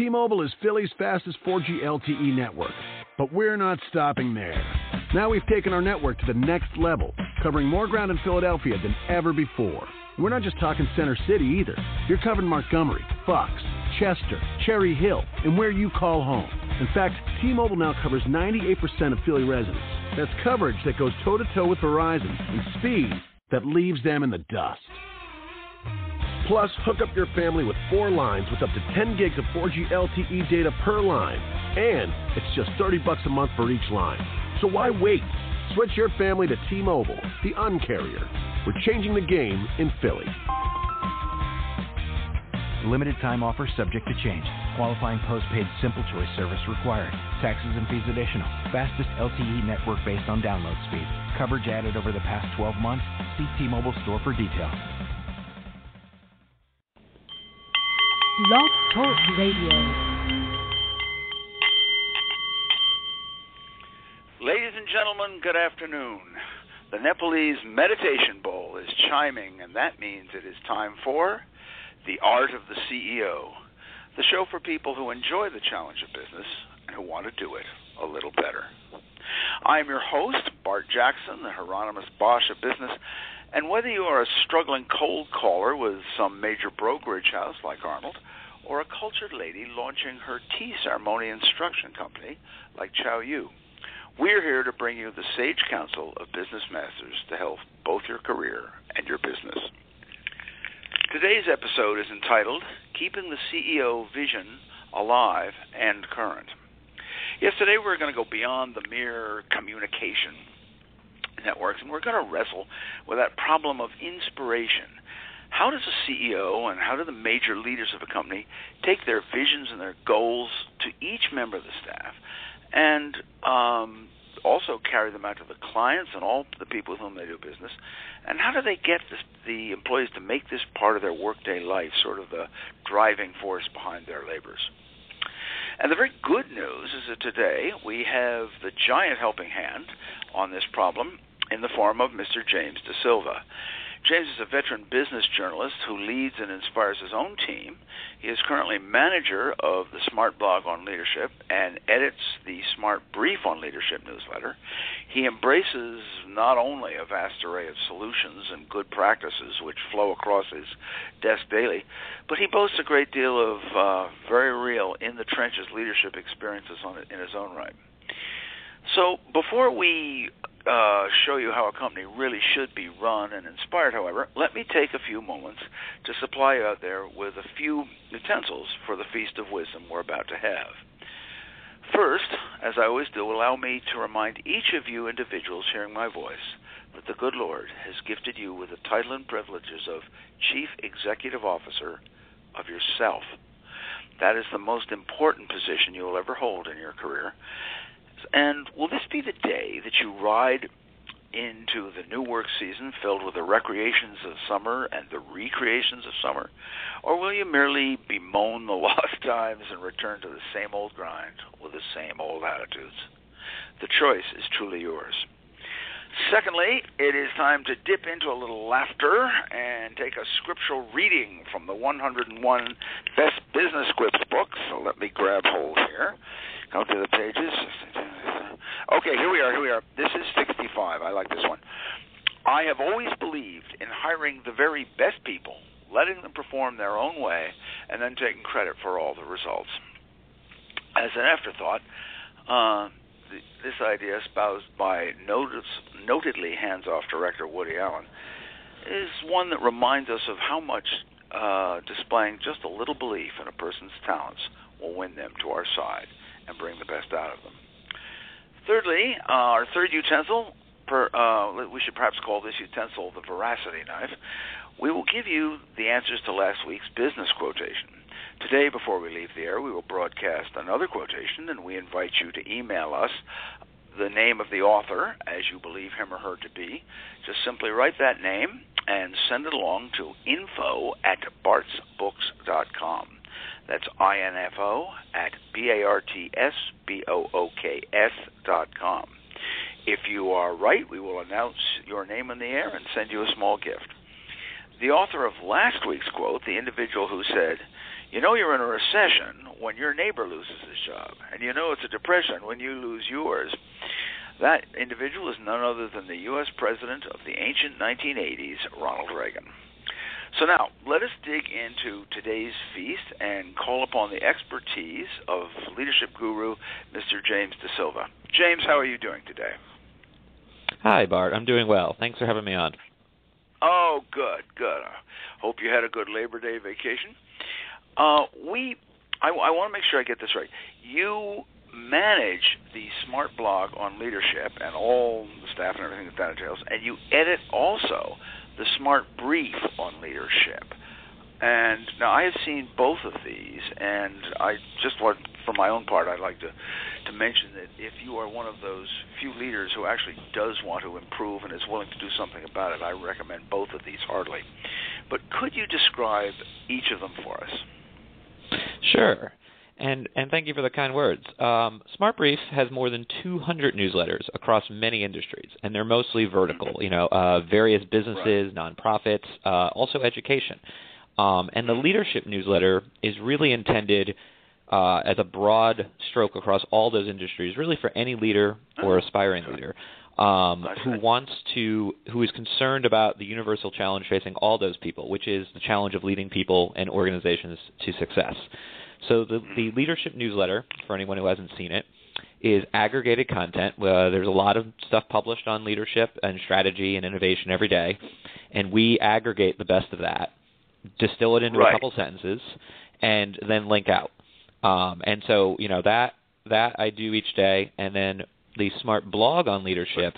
T-Mobile is Philly's fastest 4G LTE network, but we're not stopping there. Now we've taken our network to the next level, covering more ground in Philadelphia than ever before. We're not just talking Center City either. You're covering Montgomery, Fox, Chester, Cherry Hill, and where you call home. In fact, T-Mobile now covers 98% of Philly residents. That's coverage that goes toe-to-toe with Verizon and speed that leaves them in the dust. Plus, hook up your family with four lines with up to 10 gigs of 4G LTE data per line. And it's just 30 bucks a month for each line. So why wait? Switch your family to T-Mobile, the uncarrier. We're changing the game in Philly. Limited time offer subject to change. Qualifying postpaid simple choice service required. Taxes and fees additional. Fastest LTE network based on download speed. Coverage added over the past 12 months. See T-Mobile store for details. Blog Talk Radio. Ladies and gentlemen, good afternoon. The Nepalese Meditation Bowl is chiming, and that means it is time for The Art of the CEO, the show for people who enjoy the challenge of business and who want to do it a little better. I am your host, Bart Jackson, the Hieronymus Bosch of business, and whether you are a struggling cold caller with some major brokerage house like Arnold, or a cultured lady launching her tea ceremony instruction company like Chow Yu, we're here to bring you the sage counsel of business masters to help both your career and your business. Today's episode is entitled Keeping the CEO Vision Alive and Current. Yes, today we're going to go beyond the mere communication networks and we're going to wrestle with that problem of inspiration. How does a CEO and how do the major leaders of a company take their visions and their goals to each member of the staff and um, also carry them out to the clients and all the people with whom they do business? And how do they get this, the employees to make this part of their workday life, sort of the driving force behind their labors? And the very good news is that today we have the giant helping hand on this problem in the form of Mr. James De Silva. James is a veteran business journalist who leads and inspires his own team. He is currently manager of the SmartBlog on Leadership and edits the Smart Brief on Leadership newsletter. He embraces not only a vast array of solutions and good practices which flow across his desk daily, but he boasts a great deal of uh, very real in the trenches leadership experiences on in his own right. So before we uh, show you how a company really should be run and inspired, however, let me take a few moments to supply you out there with a few utensils for the feast of wisdom we're about to have. First, as I always do, allow me to remind each of you individuals hearing my voice that the good Lord has gifted you with the title and privileges of Chief Executive Officer of yourself. That is the most important position you will ever hold in your career, and will this be the day that you ride into the new work season filled with the recreations of summer and the recreations of summer? Or will you merely bemoan the lost times and return to the same old grind with the same old attitudes? The choice is truly yours. Secondly, it is time to dip into a little laughter and take a scriptural reading from the 101 Best Business Quips book. So let me grab hold here. Go through the pages. Okay, here we are. Here we are. This is 65. I like this one. I have always believed in hiring the very best people, letting them perform their own way, and then taking credit for all the results. As an afterthought, uh, this idea, espoused by notice, notedly hands-off director Woody Allen, is one that reminds us of how much uh, displaying just a little belief in a person's talents will win them to our side and bring the best out of them. Thirdly, uh, our third utensil, per, uh, we should perhaps call this utensil the veracity knife. We will give you the answers to last week's business quotation. Today, before we leave the air, we will broadcast another quotation, and we invite you to email us the name of the author as you believe him or her to be. Just simply write that name and send it along to info at bartsbooks.com. That's info at b-a-r-t-s-b-o-o-k-s dot com. If you are right, we will announce your name in the air and send you a small gift. The author of last week's quote, the individual who said, You know you're in a recession when your neighbor loses his job, and you know it's a depression when you lose yours. That individual is none other than the U.S. President of the ancient 1980s, Ronald Reagan. So now, let us dig into today's feast and call upon the expertise of leadership guru, Mr. James daSilva. James, how are you doing today? Hi, Bart. I'm doing well. Thanks for having me on. Oh, good, good. I hope you had a good Labor Day vacation. Uh, we, I, I want to make sure I get this right. You manage the SmartBlog on leadership and all the staff and everything that that entails, and you edit also the smart brief on leadership. And now I have seen both of these, and I just want, for my own part, I'd like to to mention that if you are one of those few leaders who actually does want to improve and is willing to do something about it, I recommend both of these heartily. But could you describe each of them for us? Sure. And and thank you for the kind words. Um, SmartBrief has more than 200 newsletters across many industries, and they're mostly vertical. You know, uh, various businesses, nonprofits, uh, also education. Um, and the leadership newsletter is really intended uh, as a broad stroke across all those industries, really for any leader or aspiring leader um, who wants to, who is concerned about the universal challenge facing all those people, which is the challenge of leading people and organizations to success. So the, the mm-hmm. leadership newsletter, for anyone who hasn't seen it, is aggregated content. Uh, there's a lot of stuff published on leadership and strategy and innovation every day, and we aggregate the best of that distill it into right. a couple sentences, and then link out. Um, and so you know that that I do each day, and then the SmartBlog on leadership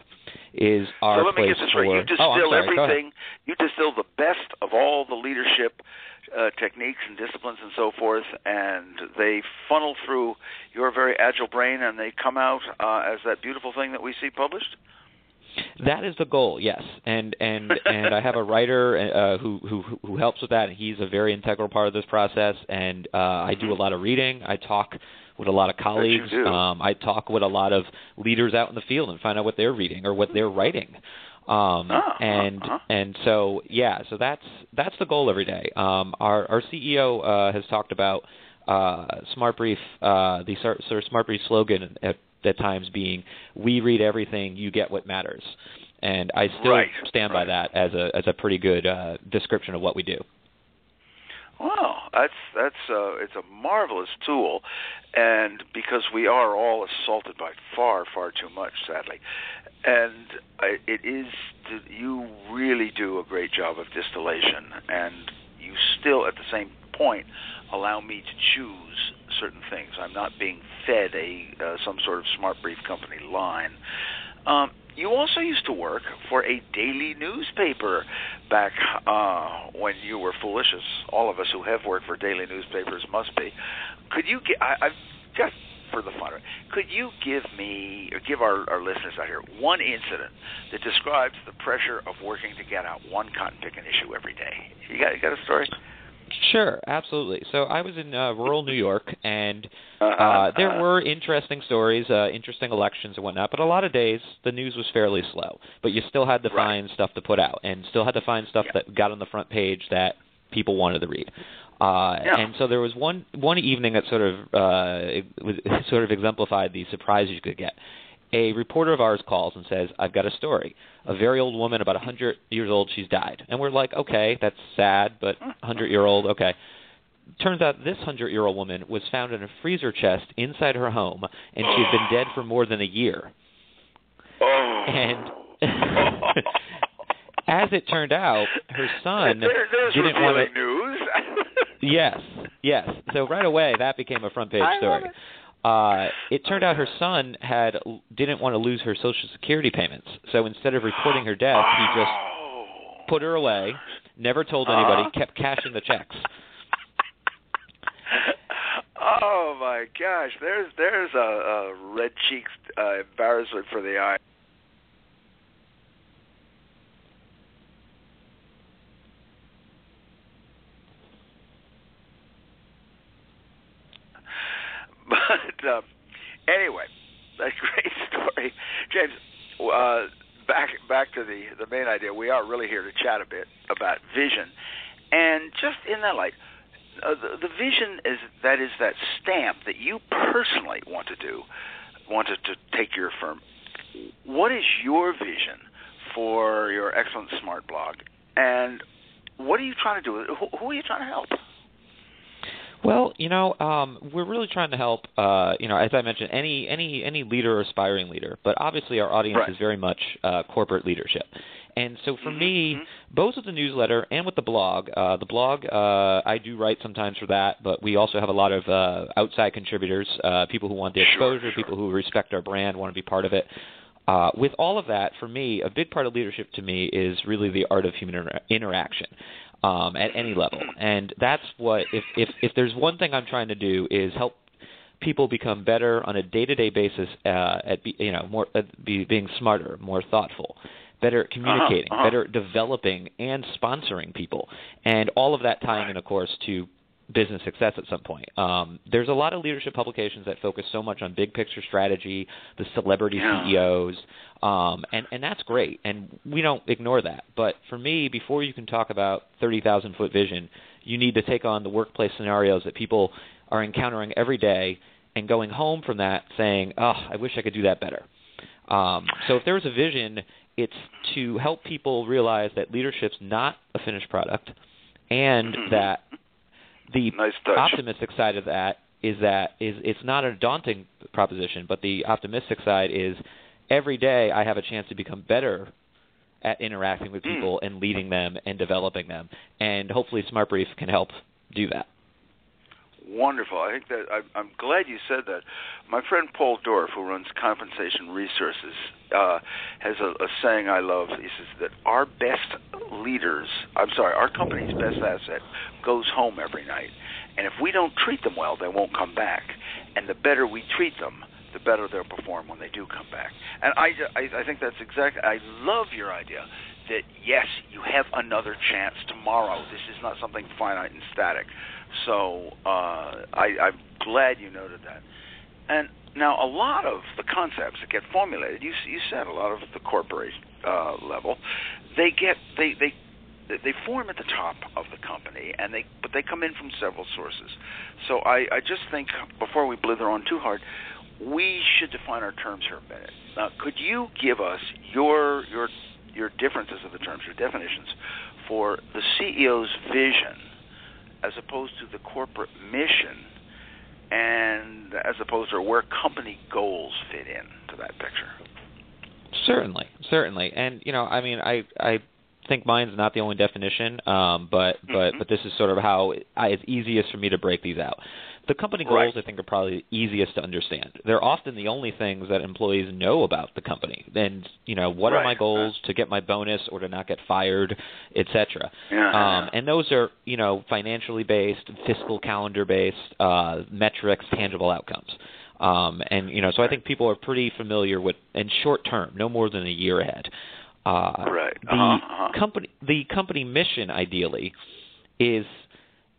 is our so let me place get this for. Right. You distill oh, I'm sorry. everything. You distill the best of all the leadership uh, techniques and disciplines and so forth, and they funnel through your very agile brain, and they come out uh, as that beautiful thing that we see published. That is the goal, yes. And and and I have a writer uh, who who who helps with that, and he's a very integral part of this process. And uh, I do a lot of reading. I talk with a lot of colleagues. Um, I talk with a lot of leaders out in the field and find out what they're reading or what they're writing. Um, uh-huh. and uh-huh. and so yeah, so that's that's the goal every day. Um, our our CEO uh, has talked about uh, SmartBrief, uh, the sort of SmartBrief slogan at at times being we read everything, you get what matters. And I still right, stand right. by that as a as a pretty good uh, description of what we do. Wow, that's that's uh, it's a marvelous tool, and because we are all assaulted by far far too much, sadly, and it is you really do a great job of distillation, and you still at the same point allow me to choose certain things. I'm not being fed a uh, some sort of SmartBrief company line. Um, you also used to work for a daily newspaper back uh, when you were foolish, as all of us who have worked for daily newspapers must be. Could you get? I, I've just for the fun of it, could you give me or give our, our listeners out here one incident that describes the pressure of working to get out one cotton picking issue every day? You got you got a story? Sure, absolutely. So I was in uh, rural New York, and uh, there were interesting stories, uh, interesting elections and whatnot. But a lot of days the news was fairly slow. But you still had to Right. find stuff to put out, and still had to find stuff Yeah. that got on the front page that people wanted to read. Uh, Yeah. And so there was one one evening that sort of uh, it was, sort of exemplified the surprise you could get. A reporter of ours calls and says, "I've got a story. A very old woman, about a 100 years old, she's died." And we're like, "Okay, that's sad, but 100 year old, okay." Turns out this 100 year old woman was found in a freezer chest inside her home, and she had been dead for more than a year. Oh. And as it turned out, her son there, didn't want revealing to. news. Yes, yes. So right away, that became a front page I love story. Uh, it turned out her son had didn't want to lose her Social Security payments, so instead of reporting her death, he just put her away, never told anybody, Uh-huh. kept cashing the checks. Oh my gosh, there's there's a, a red cheeks uh, embarrassment for the eye. But um, anyway, that's a great story, James. Uh, back back to the the main idea. We are really here to chat a bit about vision, and just in that light, uh, the, the vision is that is that stamp that you personally want to do, wanted to take your firm. What is your vision for your excellent SmartBlog, and what are you trying to do? Who, who are you trying to help? Well, you know, um, we're really trying to help. Uh, you know, as I mentioned, any any any leader or aspiring leader, but obviously our audience right. is very much uh, corporate leadership. And so for mm-hmm. me, mm-hmm. both with the newsletter and with the blog, uh, the blog uh, I do write sometimes for that, but we also have a lot of uh, outside contributors, uh, people who want the exposure, sure, sure. people who respect our brand, want to be part of it. Uh, with all of that, for me, a big part of leadership to me is really the art of human inter- interaction um, at any level, and that's what if if if there's one thing I'm trying to do is help people become better on a day-to-day basis uh, at be, you know more at be, being smarter, more thoughtful, better at communicating, uh-huh, uh-huh. better developing and sponsoring people, and all of that tying in, of course, to business success at some point. Um, there's a lot of leadership publications that focus so much on big picture strategy, the celebrity yeah. CEOs, um, and and that's great, and we don't ignore that. But for me, before you can talk about 30,000 foot vision, you need to take on the workplace scenarios that people are encountering every day, and going home from that saying, "Oh, I wish I could do that better." Um, so if there was a vision, it's to help people realize that leadership's not a finished product, and Mhm. that the Nice optimistic side of that is that is it's not a daunting proposition, but the optimistic side is every day I have a chance to become better at interacting with Mm. people and leading them and developing them, and hopefully SmartBrief can help do that. Wonderful. I think that I, I'm glad you said that. My friend Paul Dorf, who runs Compensation Resources, uh, has a, a saying I love. He says that our best leaders, I'm sorry, our company's best asset goes home every night, and if we don't treat them well, they won't come back. And the better we treat them, the better they'll perform when they do come back. And I, I, I think that's exactly. I love your idea that yes, you have another chance tomorrow. This is not something finite and static. So uh, I, I'm glad you noted that. And now a lot of the concepts that get formulated, you, you said a lot of the corporate uh, level, they get they they they form at the top of the company, and they but they come in from several sources. So I, I just think before we blither on too hard, we should define our terms here a minute. Now, could you give us your your your differences of the terms, your definitions for the CEO's vision as opposed to the corporate mission and as opposed to where company goals fit in to that picture. Certainly, certainly, and you know, I mean, I I think mine's not the only definition, um, but but Mhm. but this is sort of how I, it's easiest for me to break these out. The company goals, Right. I think, are probably the easiest to understand. They're often the only things that employees know about the company. And you know, what are my goals to get my bonus or to not get fired, etc. Yeah. Um, and those are you know financially based, fiscal calendar based, uh, metrics, tangible outcomes. Um, and you know, so I think people are pretty familiar with and short term, no more than a year ahead. Uh, Right. The Uh-huh, uh-huh. company, the company mission, ideally, is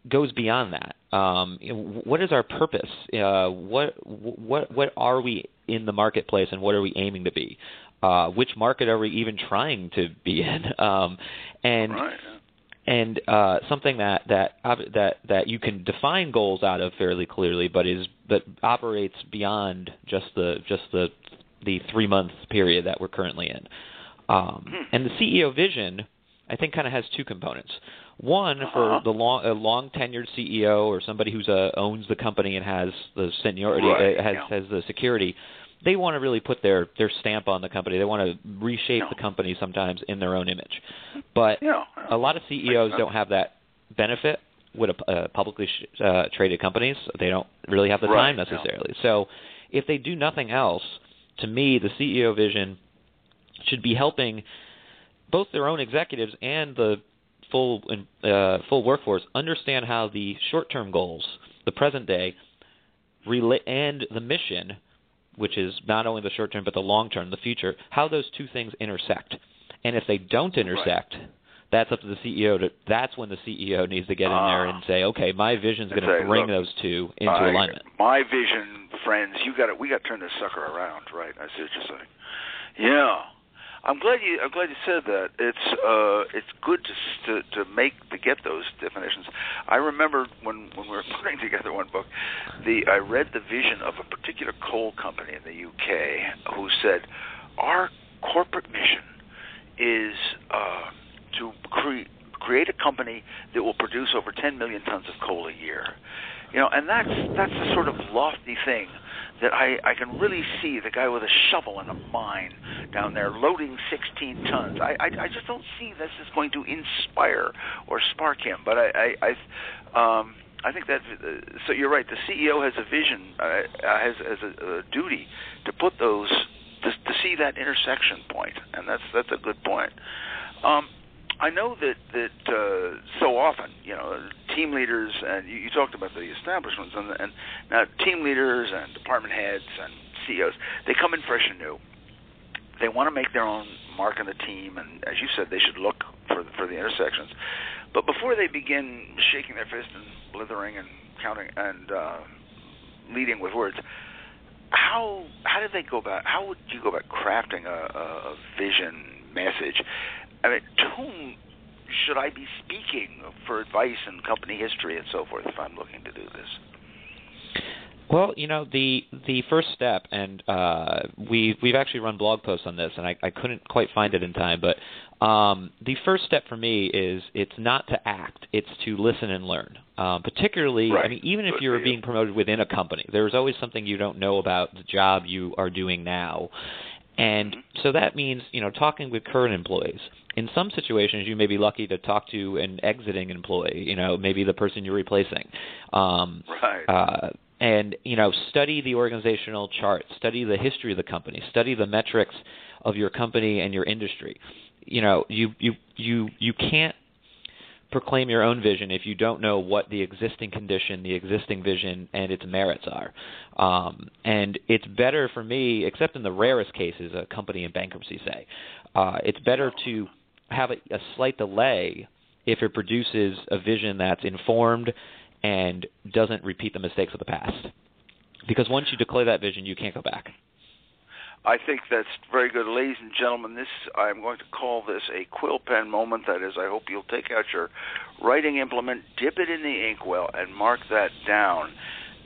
goes beyond that. Um, what is our purpose? Uh, what what what are we in the marketplace, and what are we aiming to be? Uh, which market are we even trying to be in? Um, and right. and uh, something that that that that you can define goals out of fairly clearly, but is that operates beyond just the just the the three month period that we're currently in. Um, Hmm. and the CEO vision, I think, kind of has two components. One for Uh-huh. the long a long tenured CEO or somebody who's uh, owns the company and has the seniority Right, uh, has yeah. has the security. They want to really put their their stamp on the company. They want to reshape No. the company sometimes in their own image. But Yeah. a lot of CEOs don't have that benefit with a, uh, publicly sh- uh, traded companies. They don't really have the Right, time yeah. necessarily. So if they do nothing else, to me, the CEO vision should be helping both their own executives and the full uh, full workforce understand how the short-term goals, the present day, rela- and the mission, which is not only the short term but the long term, the future, how those two things intersect. And if they don't intersect, that's up to the CEO to. That's when the CEO needs to get in there and say, okay, my vision's going to bring look, those two into my, alignment. My vision, friends, you got to we got to turn this sucker around, right? I see what you're saying. Yeah. I'm glad you. I'm glad you said that. It's uh, it's good to to to make to get those definitions. I remember when when we were putting together one book, the I read the vision of a particular coal company in the UK who said, our corporate mission is uh, to create create a company that will produce over 10 million tons of coal a year. You know, and that's that's a sort of lofty thing that I, I can really see the guy with a shovel in a mine down there loading 16 tons. I, I, I just don't see this is going to inspire or spark him. But I, I, I um, I think that uh, so you're right. The CEO has a vision, uh, has has a, a duty to put those to, to see that intersection point, and that's that's a good point. Um, I know that that uh, so often, you know, team leaders and you, you talked about the establishments and, and now team leaders and department heads and CEOs, they come in fresh and new. They want to make their own mark on the team, and as you said, they should look for for the intersections. But before they begin shaking their fist and blithering and counting and uh, leading with words, how how did they go about? How would you go about crafting a, a vision message I mean, to whom should I be speaking for advice and company history and so forth if I'm looking to do this? Well, you know the the first step, and uh, we we've actually run blog posts on this, and I, I couldn't quite find it in time, but um, the first step for me is it's not to act; it's to listen and learn. Um, particularly, right. I mean, even if you're being promoted within a company, there's always something you don't know about the job you are doing now, and mm-hmm. so that means you know talking with current employees in some situations you may be lucky to talk to an exiting employee you know maybe the person you're replacing um, right. uh, and you know study the organizational chart study the history of the company study the metrics of your company and your industry you know you you you you can't proclaim your own vision if you don't know what the existing condition, the existing vision, and its merits are. Um, and it's better for me, except in the rarest cases, a company in bankruptcy, say, uh, it's better to have a, a slight delay if it produces a vision that's informed and doesn't repeat the mistakes of the past. Because once you declare that vision, you can't go back. I think that's very good, ladies and gentlemen. This I'm going to call this a quill pen moment. That is, I hope you'll take out your writing implement, dip it in the inkwell, and mark that down.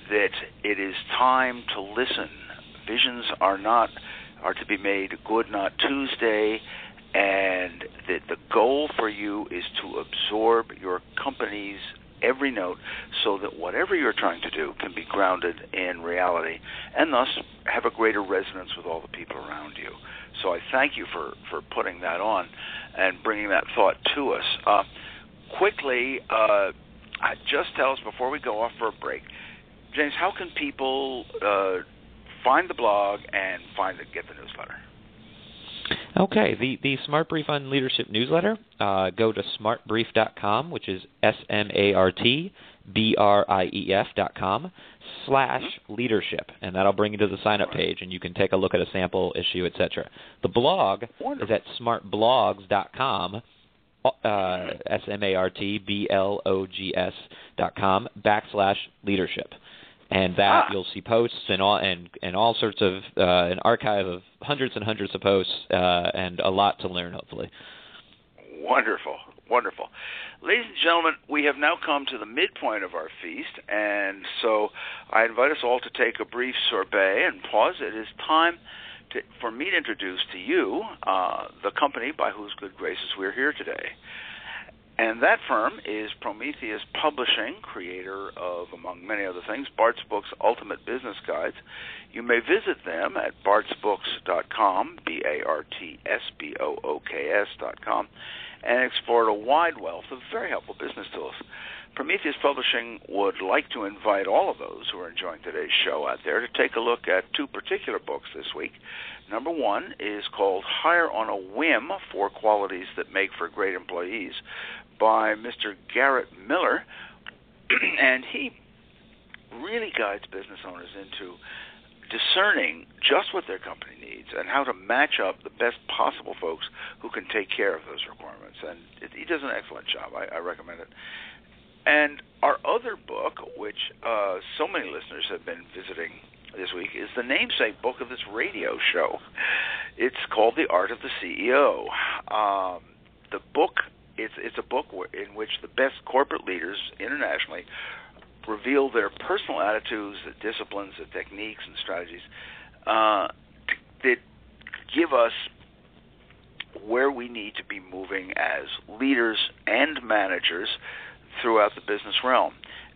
That it is time to listen. Visions are not are to be made good, not Tuesday and that the goal for you is to absorb your company's every note so that whatever you're trying to do can be grounded in reality and thus have a greater resonance with all the people around you. So I thank you for, for putting that on and bringing that thought to us. Uh, quickly, uh, just tell us before we go off for a break, James, how can people uh, find the blog and find the, get the newsletter? Okay, the the SmartBrief on Leadership newsletter. Uh, go to smartbrief.com, which is s m a r t b r i e f dot com slash leadership, and that'll bring you to the sign up page, and you can take a look at a sample issue, etc. The blog Wonderful. is at smartblogs.com. Uh, S M A R T B L O G S dot com backslash leadership and that ah. you'll see posts and all and and all sorts of uh, an archive of hundreds and hundreds of posts uh, and a lot to learn hopefully. Wonderful, wonderful. Ladies and gentlemen, we have now come to the midpoint of our feast, and so I invite us all to take a brief sorbet and pause. It is time to, for me to introduce to you uh, the company by whose good graces we're here today. And that firm is Prometheus Publishing, creator of, among many other things, Bart's Books Ultimate Business Guides. You may visit them at bartsbooks.com, B A R T S B O O K S.com, and explore a wide wealth of very helpful business tools. Prometheus Publishing would like to invite all of those who are enjoying today's show out there to take a look at two particular books this week. Number one is called Hire on a Whim Four Qualities That Make for Great Employees by Mr. Garrett Miller, and he really guides business owners into discerning just what their company needs and how to match up the best possible folks who can take care of those requirements. And it, he does an excellent job. I, I recommend it. And our other book, which uh, so many listeners have been visiting this week, is the namesake book of this radio show. It's called The Art of the CEO. Um, the book it's it's a book in which the best corporate leaders internationally reveal their personal attitudes, the disciplines, the techniques, and strategies uh, that give us where we need to be moving as leaders and managers throughout the business realm.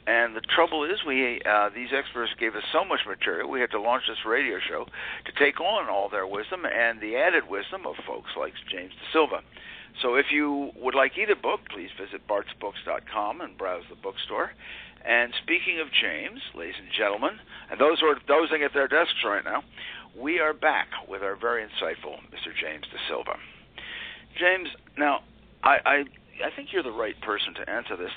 And the trouble is, we uh, these experts gave us so much material, we had to launch this radio show to take on all their wisdom and the added wisdom of folks like James daSilva. So if you would like either book, please visit bartsbooks.com and browse the bookstore. And speaking of James, ladies and gentlemen, and those who are dozing at their desks right now, we are back with our very insightful Mr. James De Silva. James, now I, I I think you're the right person to answer this.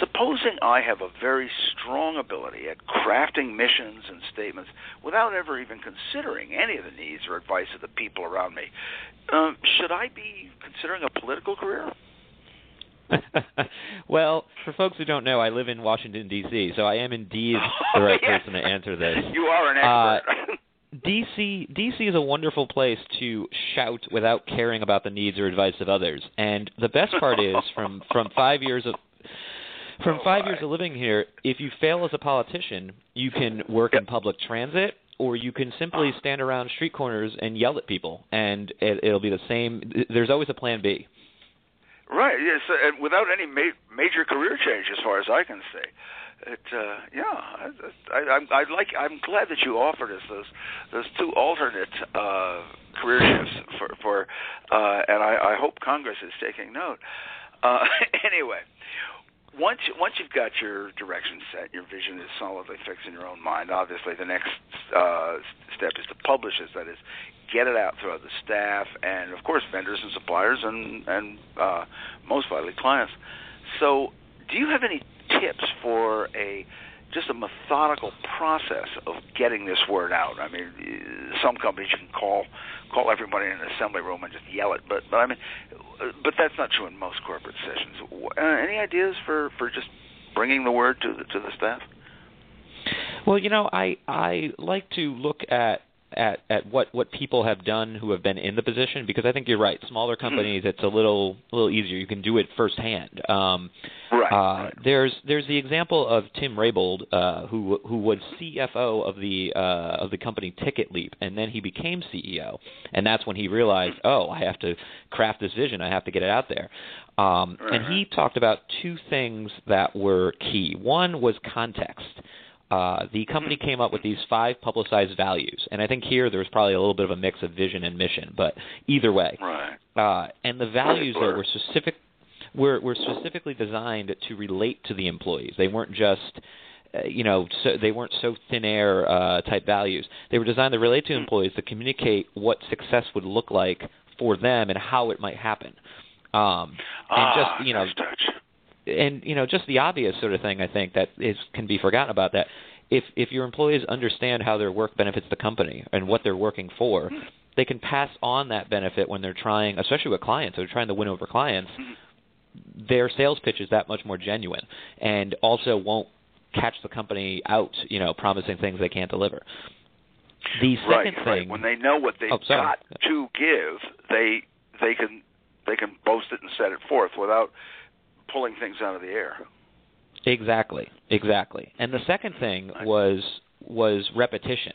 Supposing I have a very strong ability at crafting missions and statements without ever even considering any of the needs or advice of the people around me, um, should I be considering a political career? well, for folks who don't know, I live in Washington D.C., so I am indeed the right person to answer this. You are an expert. Uh, DC DC is a wonderful place to shout without caring about the needs or advice of others. And the best part is from from 5 years of from oh, 5 my. years of living here, if you fail as a politician, you can work yep. in public transit or you can simply ah. stand around street corners and yell at people and it, it'll be the same there's always a plan B. Right. Yes, and without any ma- major career change, as far as I can see. It, uh, yeah, I, I, I'm, like. I'm glad that you offered us those those two alternate uh, career shifts for for, uh, and I, I hope Congress is taking note. Uh, anyway, once once you've got your direction set, your vision is solidly fixed in your own mind. Obviously, the next uh, step is to publish it. That is, get it out throughout the staff and, of course, vendors and suppliers and and uh, most vitally clients. So, do you have any tips for a just a methodical process of getting this word out. I mean, some companies you can call call everybody in an assembly room and just yell it, but but I mean, but that's not true in most corporate sessions. Uh, any ideas for for just bringing the word to the to the staff? Well, you know, I I like to look at at at what what people have done who have been in the position because I think you're right. Smaller Mm-hmm. companies, it's a little a little easier. You can do it firsthand. Um, Right. uh, right. There's there's the example of Tim Raybould, uh, who who was CFO of the uh, of the company TicketLeap, and then he became CEO, and that's when he realized, oh, I have to craft this vision. I have to get it out there. Um, and he talked about two things that were key. One was context. Uh, the company came up with these five publicized values, and I think here there was probably a little bit of a mix of vision and mission, but either way, Right. uh, and the values Blur. were specific were were specifically designed to relate to the employees. They weren't just uh, you know so they weren't so thin air uh, type values. They were designed to relate to employees to communicate what success would look like for them and how it might happen. Um, and ah, just you know nice touch. And you know just the obvious sort of thing I think that is can be forgotten about that if if your employees understand how their work benefits the company and what they're working for, hmm. they can pass on that benefit when they're trying, especially with clients, they're trying to win over clients. Hmm. Their sales pitch is that much more genuine, and also won't catch the company out, you know, promising things they can't deliver. The second right, thing, right. When they know what they've Oh, got to give, they they can they can boast it and set it forth without pulling things out of the air. Exactly, exactly. And the second thing was was repetition.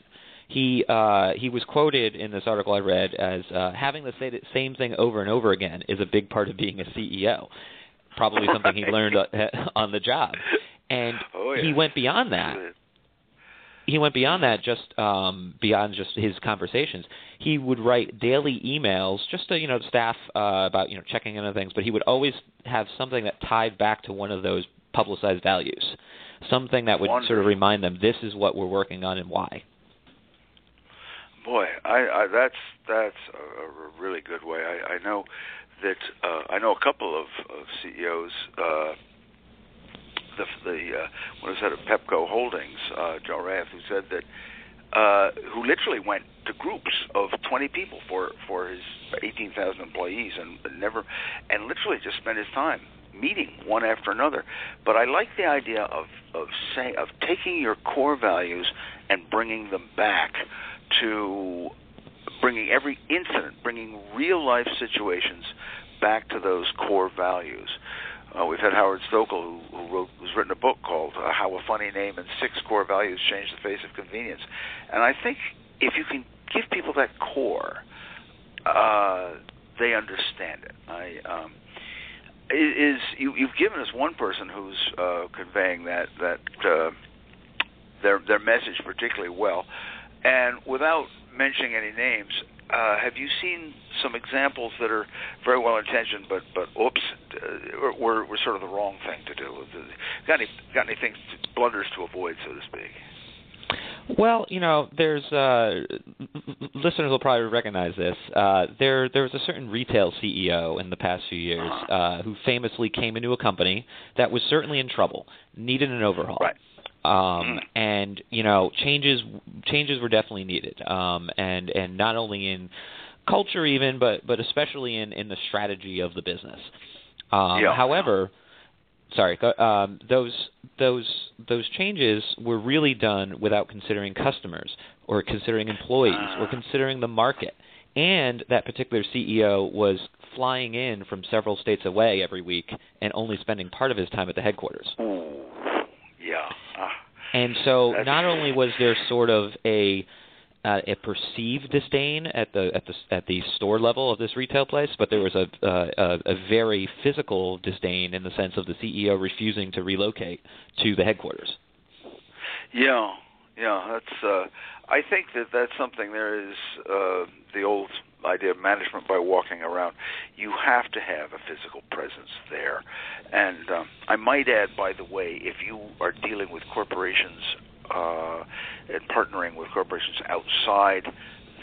He uh, he was quoted in this article I read as uh, having to say the same thing over and over again is a big part of being a CEO. Probably something he learned uh, on the job. And Oh, yeah. he went beyond that. He went beyond that, just um, beyond just his conversations. He would write daily emails, just to you know staff uh, about you know checking in on things. But he would always have something that tied back to one of those publicized values, something that would sort of remind them this is what we're working on and why. Boy, I, I that's that's a, a really good way. I, I know that uh, I know a couple of, of CEOs. Uh, the the uh, what is that of Pepco Holdings, uh, Joe Rath, who said that uh, who literally went to groups of 20 people for for his 18,000 employees and never and literally just spent his time meeting one after another. But I like the idea of of say of taking your core values and bringing them back to bringing every incident, bringing real life situations back to those core values. Uh, we've had Howard Stoeckel, who, who wrote, who's written a book called uh, "How a Funny Name and Six Core Values Change the Face of Convenience." And I think if you can give people that core, uh, they understand it. I um, is you, you've given us one person who's uh, conveying that that uh, their their message particularly well, and without mentioning any names, uh, have you seen some examples that are very well intentioned, but but oops, uh, were were sort of the wrong thing to do? Got any got any things to, blunders to avoid, so to speak? Well, you know, there's uh, listeners will probably recognize this. Uh, there, there was a certain retail CEO in the past few years Uh-huh. uh, who famously came into a company that was certainly in trouble, needed an overhaul. Right. Um, Mm. and you know, changes changes were definitely needed. Um, and and not only in culture even, but but especially in in the strategy of the business. Um, Yeah. However, sorry, um, those those those changes were really done without considering customers or considering employees or considering the market. And that particular CEO was flying in from several states away every week and only spending part of his time at the headquarters. Yeah. Ah. And so That's- not only was there sort of a uh, a perceived disdain at the at the at the store level of this retail place, but there was a, uh, a a very physical disdain in the sense of the CEO refusing to relocate to the headquarters. Yeah, yeah. That's. Uh, I think that that's something. There is uh, the old idea of management by walking around. You have to have a physical presence there, and um, I might add, by the way, if you are dealing with corporations uh, and partnering with corporations outside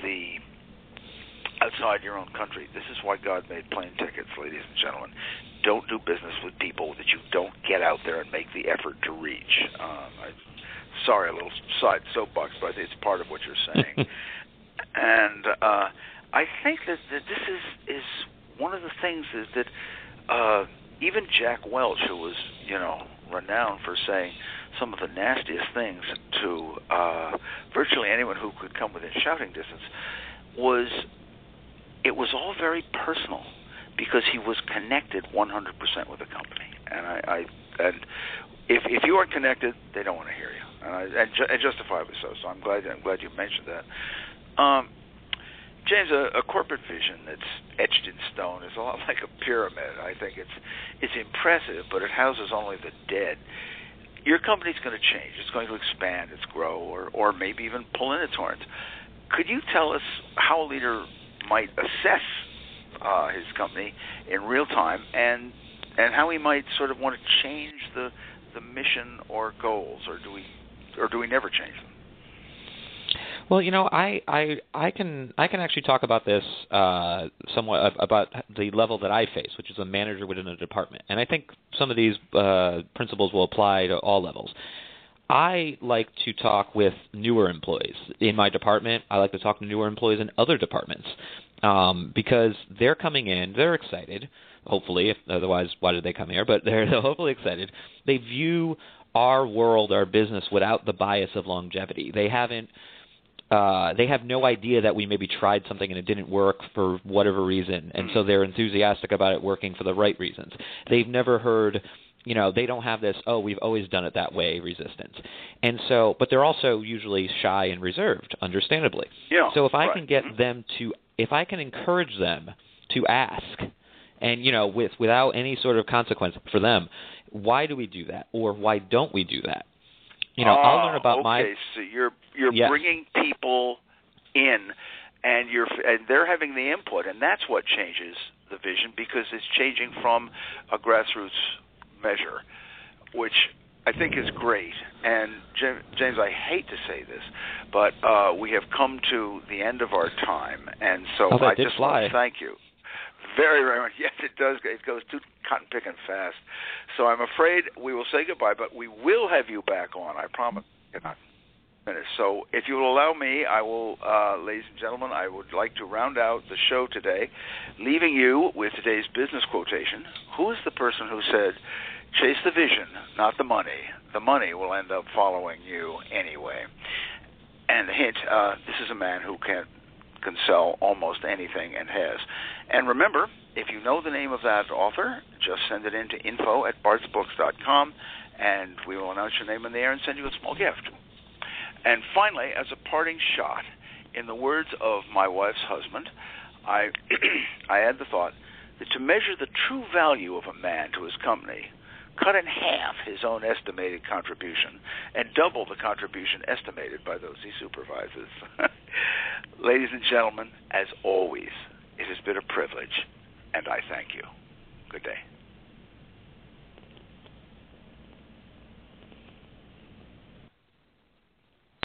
the outside your own country. This is why God made plane tickets, ladies and gentlemen. Don't do business with people that you don't get out there and make the effort to reach. Um, I, sorry, a little side soapbox, but I think it's part of what you're saying. and uh, I think that, that this is is one of the things is that uh, even Jack Welch, who was you know renowned for saying some of the nastiest things to uh, virtually anyone who could come within shouting distance, was it was all very personal because he was connected 100% with the company, and I, I and if if you aren't connected, they don't want to hear you, and, I, and, ju- and justifiably so. So I'm glad I'm glad you mentioned that. Um, James, a, a corporate vision that's etched in stone is a lot like a pyramid. I think it's it's impressive, but it houses only the dead. Your company's going to change. It's going to expand. It's grow, or or maybe even pull in its horns. Could you tell us how a leader might assess uh, his company in real time, and and how he might sort of want to change the the mission or goals, or do we or do we never change them? Well, you know, I, I I can I can actually talk about this uh, somewhat about the level that I face, which is a manager within a department, and I think some of these uh, principles will apply to all levels. I like to talk with newer employees in my department. I like to talk to newer employees in other departments um, because they're coming in, they're excited. Hopefully, if otherwise, why did they come here? But they're, they're hopefully excited. They view our world, our business, without the bias of longevity. They haven't uh, they have no idea that we maybe tried something and it didn't work for whatever reason, and so they're enthusiastic about it working for the right reasons. They've never heard, you know, they don't have this, oh, we've always done it that way resistance. And so, but they're also usually shy and reserved, understandably. Yeah. So if I right. can get Mhm. them to, if I can encourage them to ask, and you know, with without any sort of consequence for them, why do we do that, or why don't we do that? You know, I'll learn Ah, about okay, my so you're you're Yes. bringing people in, and you're and they're having the input, and that's what changes the vision because it's changing from a grassroots measure, which I think is great. And James, I hate to say this, but uh, we have come to the end of our time, and so Oh, I just want to thank you. Very, very much. Yes, it does. It goes too cotton picking fast. So I'm afraid we will say goodbye, but we will have you back on. I promise. In a minute. So if you will allow me, I will, uh, ladies and gentlemen, I would like to round out the show today, leaving you with today's business quotation. Who is the person who said, "Chase the vision, not the money. The money will end up following you anyway." And the hint: uh, this is a man who can can sell almost anything and has. And remember, if you know the name of that author, just send it in to info at bartsbooks.com, and we will announce your name in the air and send you a small gift. And finally, as a parting shot, in the words of my wife's husband, I, I add the thought that to measure the true value of a man to his company, cut in half his own estimated contribution and double the contribution estimated by those he supervises. Ladies and gentlemen, as always, it has been a privilege, and I thank you. Good day.